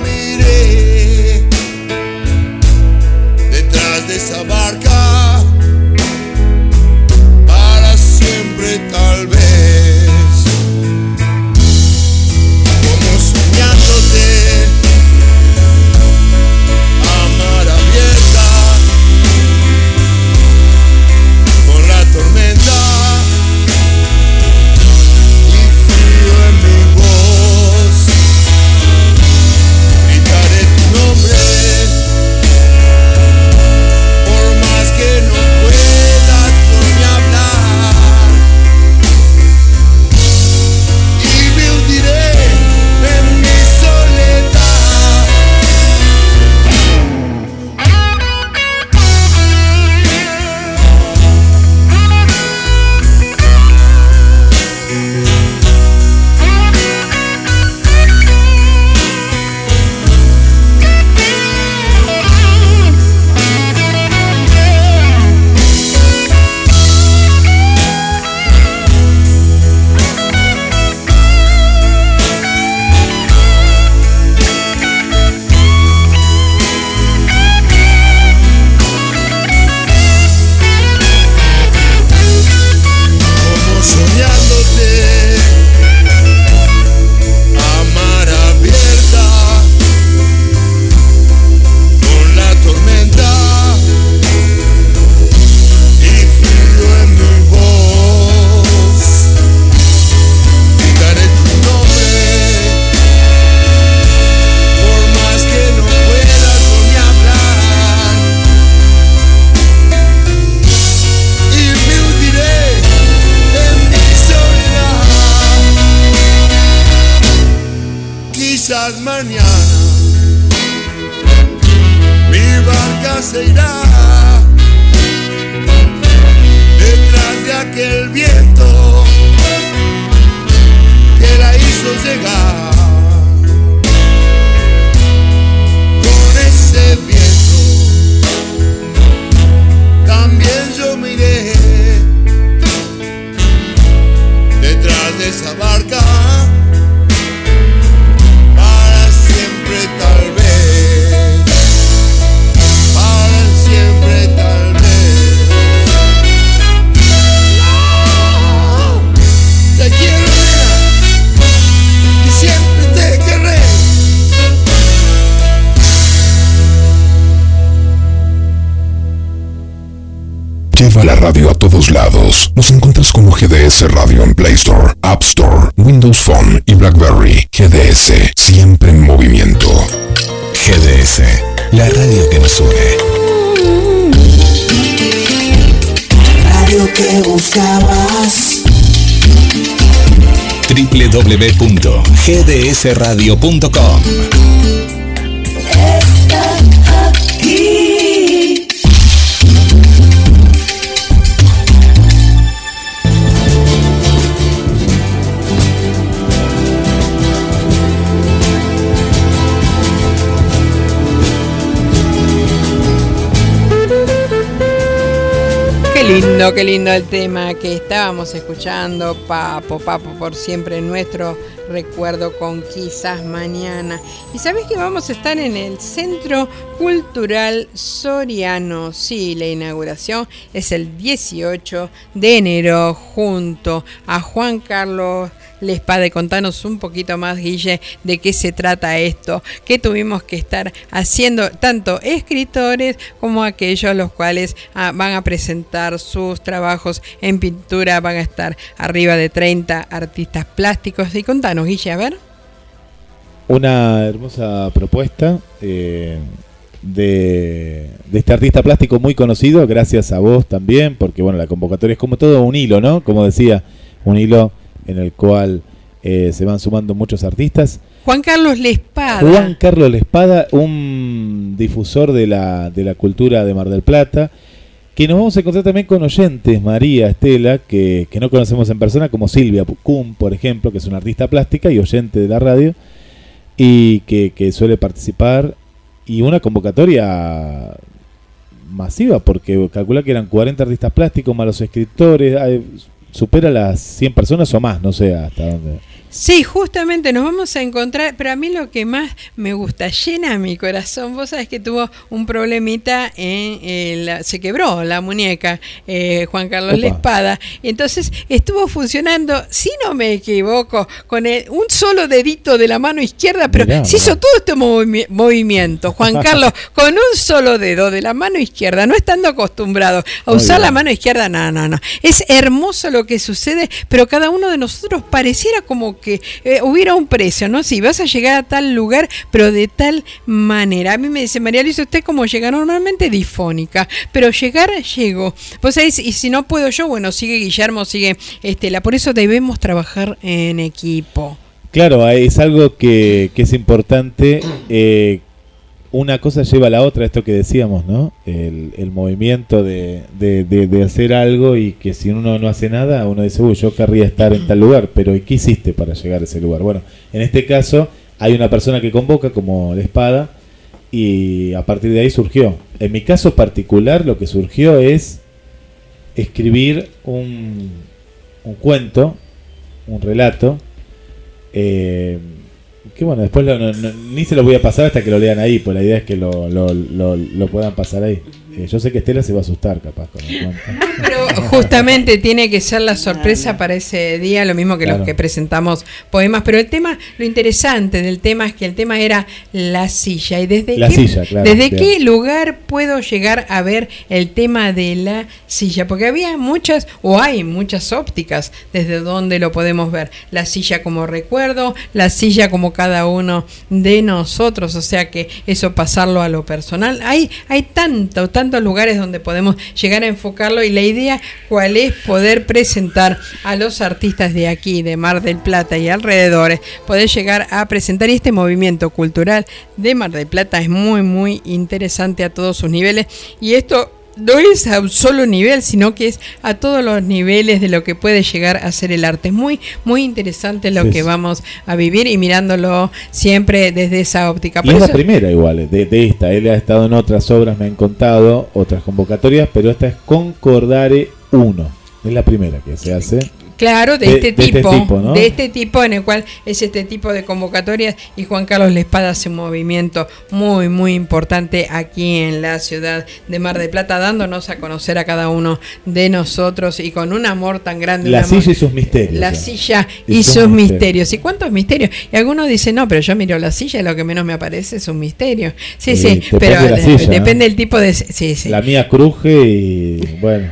Play Store, App Store, Windows Phone y BlackBerry. GDS, siempre en movimiento. GDS, la radio que nos une. Radio que buscabas. www.gdsradio.com lindo, qué lindo el tema que estábamos escuchando, Papo, Papo, por siempre nuestro recuerdo con quizás mañana. Y sabes que vamos a estar en el Centro Cultural Soriano. Sí, la inauguración es el 18 de enero junto a Juan Carlos Lespade. Contanos un poquito más, Guille, de qué se trata esto, que tuvimos que estar haciendo tanto escritores como aquellos los cuales ah, van a presentar sus trabajos en pintura, van a estar arriba de 30 artistas plásticos. Y contanos, Guille, a ver. Una hermosa propuesta. eh, de, de este artista plástico muy conocido, gracias a vos también, porque bueno, la convocatoria es como todo un hilo, ¿no? Como decía, un hilo en el cual eh, se van sumando muchos artistas. Juan Carlos Lespada. Juan Carlos Lespada, un difusor de la, de la cultura de Mar del Plata, que nos vamos a encontrar también con oyentes, María, Estela, que, que no conocemos en persona, como Silvia Kuhn, por ejemplo, que es una artista plástica y oyente de la radio, y que, que suele participar, y una convocatoria masiva, porque calcula que eran 40 artistas plásticos, más los escritores, hay- supera las 100 personas o más, no sé hasta dónde. Sí, justamente nos vamos a encontrar, pero a mí lo que más me gusta, llena mi corazón, vos sabés que tuvo un problemita en, eh, la- se quebró la muñeca, eh, Juan Carlos Opa. La Espada, entonces estuvo funcionando, si no me equivoco, con el- un solo dedito de la mano izquierda, pero Mirá, se hizo todo este movi- movimiento, Juan Carlos, con un solo dedo de la mano izquierda, no estando acostumbrado a usar la mano izquierda, no, no, no. Es hermoso lo que sucede, pero cada uno de nosotros pareciera como que eh, hubiera un precio, ¿no? Si vas a llegar a tal lugar, pero de tal manera. A mí me dice, María Luisa, usted como llega normalmente difónica, pero llegar, llego. Vos sabés, y si no puedo yo, bueno, sigue Guillermo, sigue Estela. Por eso debemos trabajar en equipo. Claro, es algo que, que es importante. eh, una cosa lleva a la otra, esto que decíamos, ¿no? El, el movimiento de, de- de- hacer algo y que si uno no hace nada, uno dice, uy, yo querría estar en tal lugar, pero ¿y qué hiciste para llegar a ese lugar? Bueno, en este caso hay una persona que convoca como la espada y a partir de ahí surgió. En mi caso particular lo que surgió es escribir un, un cuento, un relato, eh, que bueno, después lo- no- ni se lo voy a pasar hasta que lo lean ahí, pues la idea es que lo, lo- lo puedan pasar ahí. Eh, yo sé que Estela se va a asustar capaz con el cuento. Pero justamente tiene que ser la sorpresa para ese día, lo mismo que Claro. los que presentamos poemas. Pero el tema, lo interesante del tema es que el tema era la silla. ¿Y desde, La qué, silla, claro, desde qué lugar puedo llegar a ver el tema de la silla? Porque había muchas, o hay muchas ópticas desde donde lo podemos ver. La silla como recuerdo, la silla como cada uno de nosotros. O sea que eso pasarlo a lo personal. Hay, hay tanto, tantos lugares donde podemos llegar a enfocarlo y la idea cuál es poder presentar a los artistas de aquí, de Mar del Plata y alrededores, poder llegar a presentar este movimiento cultural de Mar del Plata. Es muy, muy interesante a todos sus niveles. Y esto no es a un solo nivel, sino que es a todos los niveles de lo que puede llegar a ser el arte. Es muy, muy interesante lo Sí, que vamos a vivir y mirándolo siempre desde esa óptica. Y Por es la primera igual, de, de esta. Él ha estado en otras obras, me han contado, otras convocatorias, pero esta es Concordare 1. Es la primera que se hace. Claro, de, De- este de este tipo, de este tipo en el cual es este tipo de convocatorias y Juan Carlos Lespada hace un movimiento muy muy importante aquí en la ciudad de Mar del Plata, dándonos a conocer a cada uno de nosotros y con un amor tan grande. La amor- silla y sus misterios. la silla Y y sus sus misterios. misterios. ¿Y cuántos misterios? Y algunos dicen, no, pero yo miro la silla y lo que menos me aparece es un misterio. Sí, Sí, sí, depende pero de la de- silla, ¿no? depende del tipo de... Sí, sí. La mía cruje y bueno,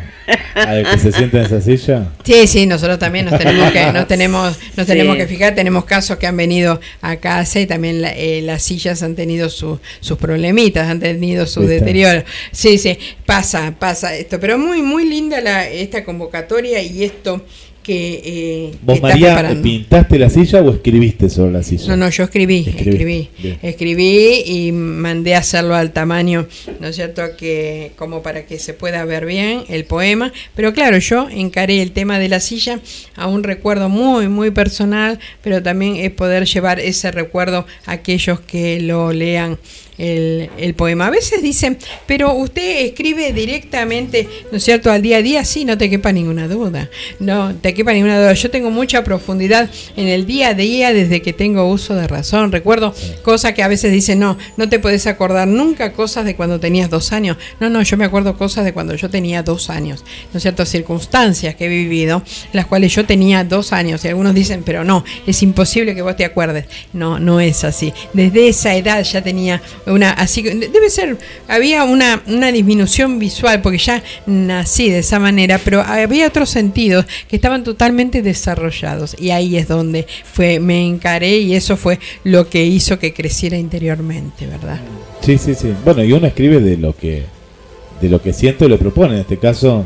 al que se sienta en esa silla. Sí, sí, nosotros también nos tenemos que, nos tenemos, nos Sí. tenemos que fijar, tenemos casos que han venido a casa y también la- eh, las sillas han tenido su- sus problemitas, han tenido su deterioro. Sí, sí, pasa, pasa esto, pero muy, muy linda la, esta convocatoria y esto que eh, ¿Vos, María, pintaste la silla o escribiste sobre la silla? No, no, yo escribí, escribí, bien. escribí y mandé a hacerlo al tamaño, ¿no es cierto?, que como para que se pueda ver bien el poema. Pero claro, yo encaré el tema de la silla a un recuerdo muy, muy personal, pero también es poder llevar ese recuerdo a aquellos que lo lean el, poema. A veces dicen, pero usted escribe directamente, ¿no es cierto?, al día a día, sí, no te quepa ninguna duda. No te quepa ninguna duda. Yo tengo mucha profundidad en el día a día desde que tengo uso de razón. Recuerdo cosas que a veces dicen, no, no te podés acordar nunca cosas de cuando tenías dos años. No, no, yo me acuerdo cosas de cuando yo tenía dos años. ¿No es cierto? Circunstancias que he vivido, las cuales yo tenía dos años. Y algunos dicen, pero no, es imposible que vos te acuerdes. No, no es así. Desde esa edad ya tenía una así debe ser había una, una disminución visual porque ya nací de esa manera, pero había otros sentidos que estaban totalmente desarrollados y ahí es donde fue me encaré y eso fue lo que hizo que creciera interiormente, ¿verdad? Sí, sí, sí. Bueno, y uno escribe de lo que de lo que siento y lo propone. En este caso,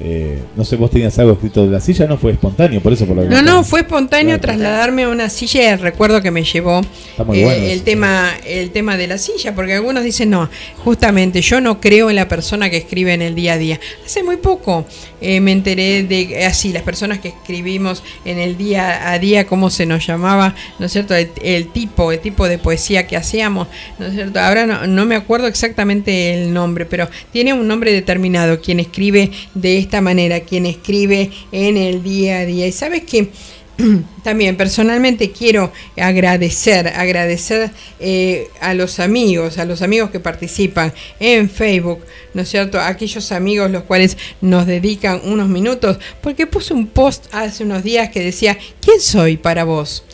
eh, no sé, vos tenías algo escrito de la silla, no fue espontáneo, por eso por lo No, no, fue espontáneo Claro. trasladarme a una silla y el recuerdo que me llevó eh, bueno el tema el tema de la silla, porque algunos dicen, no, justamente yo no creo en la persona que escribe en el día a día. Hace muy poco eh, me enteré de así, las personas que escribimos en el día a día, cómo se nos llamaba, ¿no es cierto? El, el tipo, el tipo de poesía que hacíamos, ¿no es cierto? Ahora no, no me acuerdo exactamente el nombre, pero tiene un nombre determinado, quien escribe de esta manera, quien escribe en el día a día. Y sabes que también personalmente quiero agradecer, agradecer eh, a los amigos, a los amigos que participan en Facebook, ¿no es cierto? Aquellos amigos los cuales nos dedican unos minutos, porque puse un post hace unos días que decía, ¿quién soy para vos?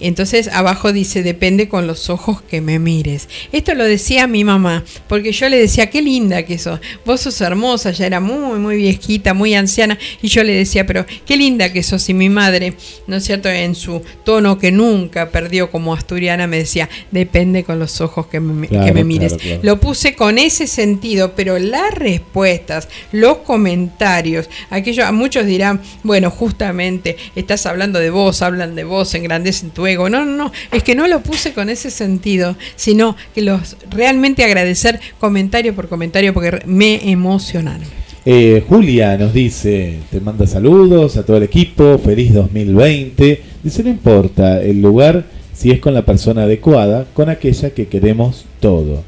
Entonces abajo dice, depende con los ojos que me mires. Esto lo decía mi mamá, porque yo le decía, qué linda que sos, vos sos hermosa, ya era muy, muy viejita, muy anciana, y yo le decía, pero qué linda que sos. Y mi madre, ¿no es cierto?, en su tono que nunca perdió como asturiana, me decía, depende con los ojos que me, Claro, que me mires. claro, claro. Lo puse con ese sentido, pero las respuestas, los comentarios, aquellos, a muchos dirán, bueno, justamente estás hablando de vos, hablan de vos, engrandecen tu No, no, no, es que no lo puse con ese sentido, sino que los realmente agradecer comentario por comentario porque me emocionaron. Eh, Julia nos dice, te manda saludos a todo el equipo, feliz 2020. Dice, no importa el lugar si es con la persona adecuada, con aquella que queremos todo.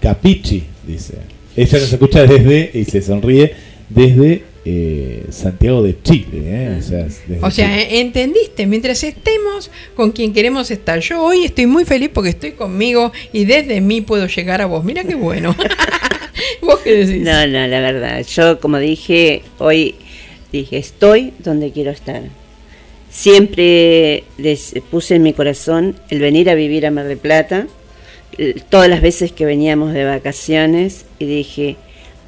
Capichi, dice. Ella nos escucha desde, y se sonríe, desde eh, Santiago de Chile. ¿eh? O sea, desde O sea, Chile. ¿entendiste? Mientras estemos con quien queremos estar. Yo hoy estoy muy feliz porque estoy conmigo y desde mí puedo llegar a vos. Mira qué bueno. ¿Vos qué decís? No, no, la verdad. Yo, como dije, hoy dije, estoy donde quiero estar. Siempre les puse en mi corazón el venir a vivir a Mar del Plata, todas las veces que veníamos de vacaciones, y dije,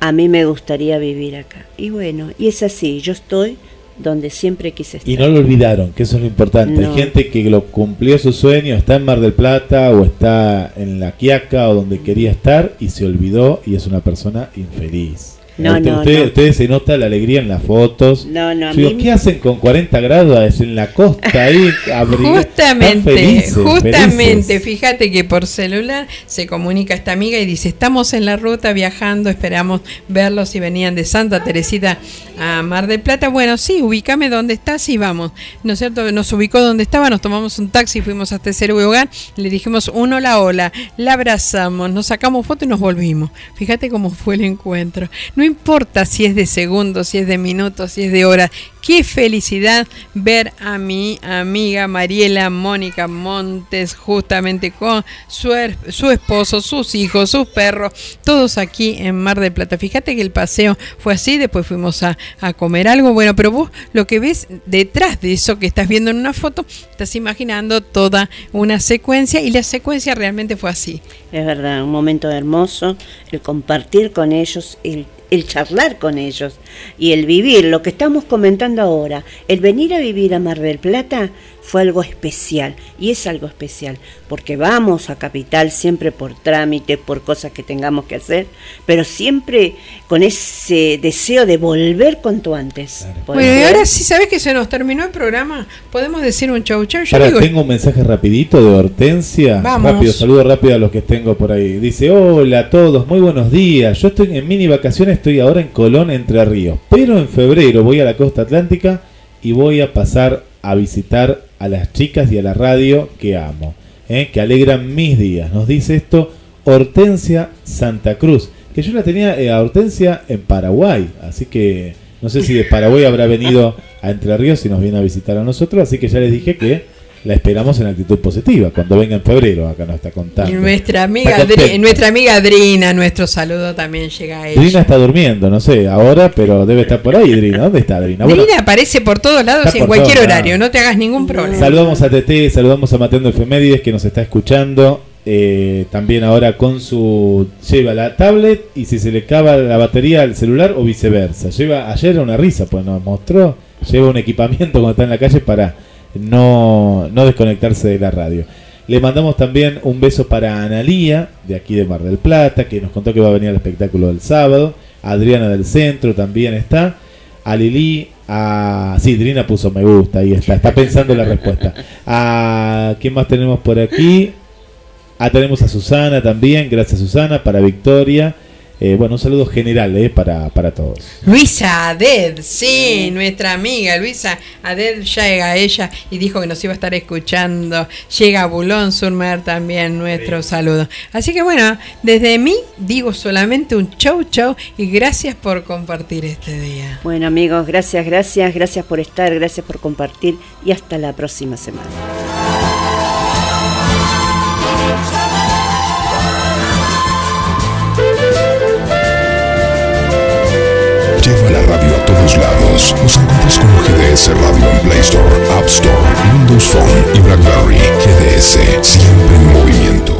a mí me gustaría vivir acá. Y bueno, y es así, yo estoy donde siempre quise estar. Y no lo olvidaron, que eso es lo importante. No. Hay gente que lo cumplió su sueño, está en Mar del Plata o está en La Quiaca o donde quería estar y se olvidó y es una persona infeliz. No, Usted- no, ustedes, no. ustedes se nota la alegría en las fotos. No, no, a Yo digo, mí- ¿qué hacen con 40 grados en la costa ahí? Están Justamente, felices, justamente, felices. fíjate que por celular se comunica esta amiga y dice, estamos en la ruta viajando, esperamos verlos si venían de Santa Teresita a Mar del Plata. Bueno, sí, ubícame donde estás y vamos. ¿No es cierto? Nos ubicó donde estaba, nos tomamos un taxi, fuimos hasta ese lugar, le dijimos un hola, hola, la abrazamos, nos sacamos foto y nos volvimos. Fíjate cómo fue el encuentro. No importa si es de segundos, si es de minutos, si es de horas. Qué felicidad ver a mi amiga Mariela Mónica Montes justamente con su, su esposo, sus hijos, sus perros, todos aquí en Mar del Plata. Fíjate que el paseo fue así, después fuimos a, a comer algo, bueno, pero vos lo que ves detrás de eso que estás viendo en una foto, estás imaginando toda una secuencia y la secuencia realmente fue así. Es verdad, un momento hermoso, el compartir con ellos, el, el charlar con ellos y el vivir, lo que estamos comentando ahora, el venir a vivir a Mar del Plata fue algo especial y es algo especial, porque vamos a Capital siempre por trámite, por cosas que tengamos que hacer, pero siempre con ese deseo de volver cuanto antes. Bueno, y Volver. ahora sí, ¿sabes que se nos terminó el programa? Podemos decir un chau chau. Yo Ahora digo, tengo un mensaje rapidito de Hortensia. Vamos. Rápido, saludo rápido a los que tengo por ahí. Dice, hola a todos, muy buenos días. Yo estoy en mini vacaciones, estoy ahora en Colón, Entre Ríos. Pero en febrero voy a la costa atlántica y voy a pasar a visitar a las chicas y a la radio que amo, ¿eh? que alegran mis días. Nos dice esto Hortensia Santa Cruz, que yo la tenía eh, a Hortensia en Paraguay, así que no sé si de Paraguay habrá venido a Entre Ríos y nos viene a visitar a nosotros, así que ya les dije que la esperamos en actitud positiva, cuando venga en febrero, acá nos está contando. y nuestra amiga, nuestra amiga Adrina, nuestro saludo también llega a ella. Drina está durmiendo, no sé, ahora, pero debe estar por ahí, Drina. ¿Dónde está Drina? Bueno, Adrina aparece por todos lados en cualquier horario, no te hagas ningún problema. Saludamos a TT, saludamos a Mateo Efemérides que nos está escuchando eh, también ahora con su lleva la tablet y si se le acaba la batería al celular o viceversa. Lleva ayer una risa, pues nos mostró, lleva un equipamiento cuando está en la calle para no, no desconectarse de la radio. Le mandamos también un beso para Analía, de aquí de Mar del Plata, que nos contó que va a venir al espectáculo del sábado. Adriana del Centro también está. A Lili, a... Sí, Drina puso me gusta, ahí está, está pensando la respuesta. A... ¿Quién más tenemos por aquí? Ah, tenemos a Susana también, gracias Susana, para Victoria. Eh, bueno, un saludo general eh, para, para todos. Luisa Aded, sí, nuestra amiga Luisa Aded llega ella y dijo que nos iba a estar escuchando. Llega Bulón Surmer también nuestro saludo. Así que bueno, desde mí digo solamente un chau chau y gracias por compartir este día. Bueno amigos, gracias, gracias, gracias por estar, gracias por compartir y hasta la próxima semana. Lleva la radio a todos lados. Nos encuentras como GDS Radio en Play Store, App Store, Windows Phone y BlackBerry. GDS, siempre en movimiento.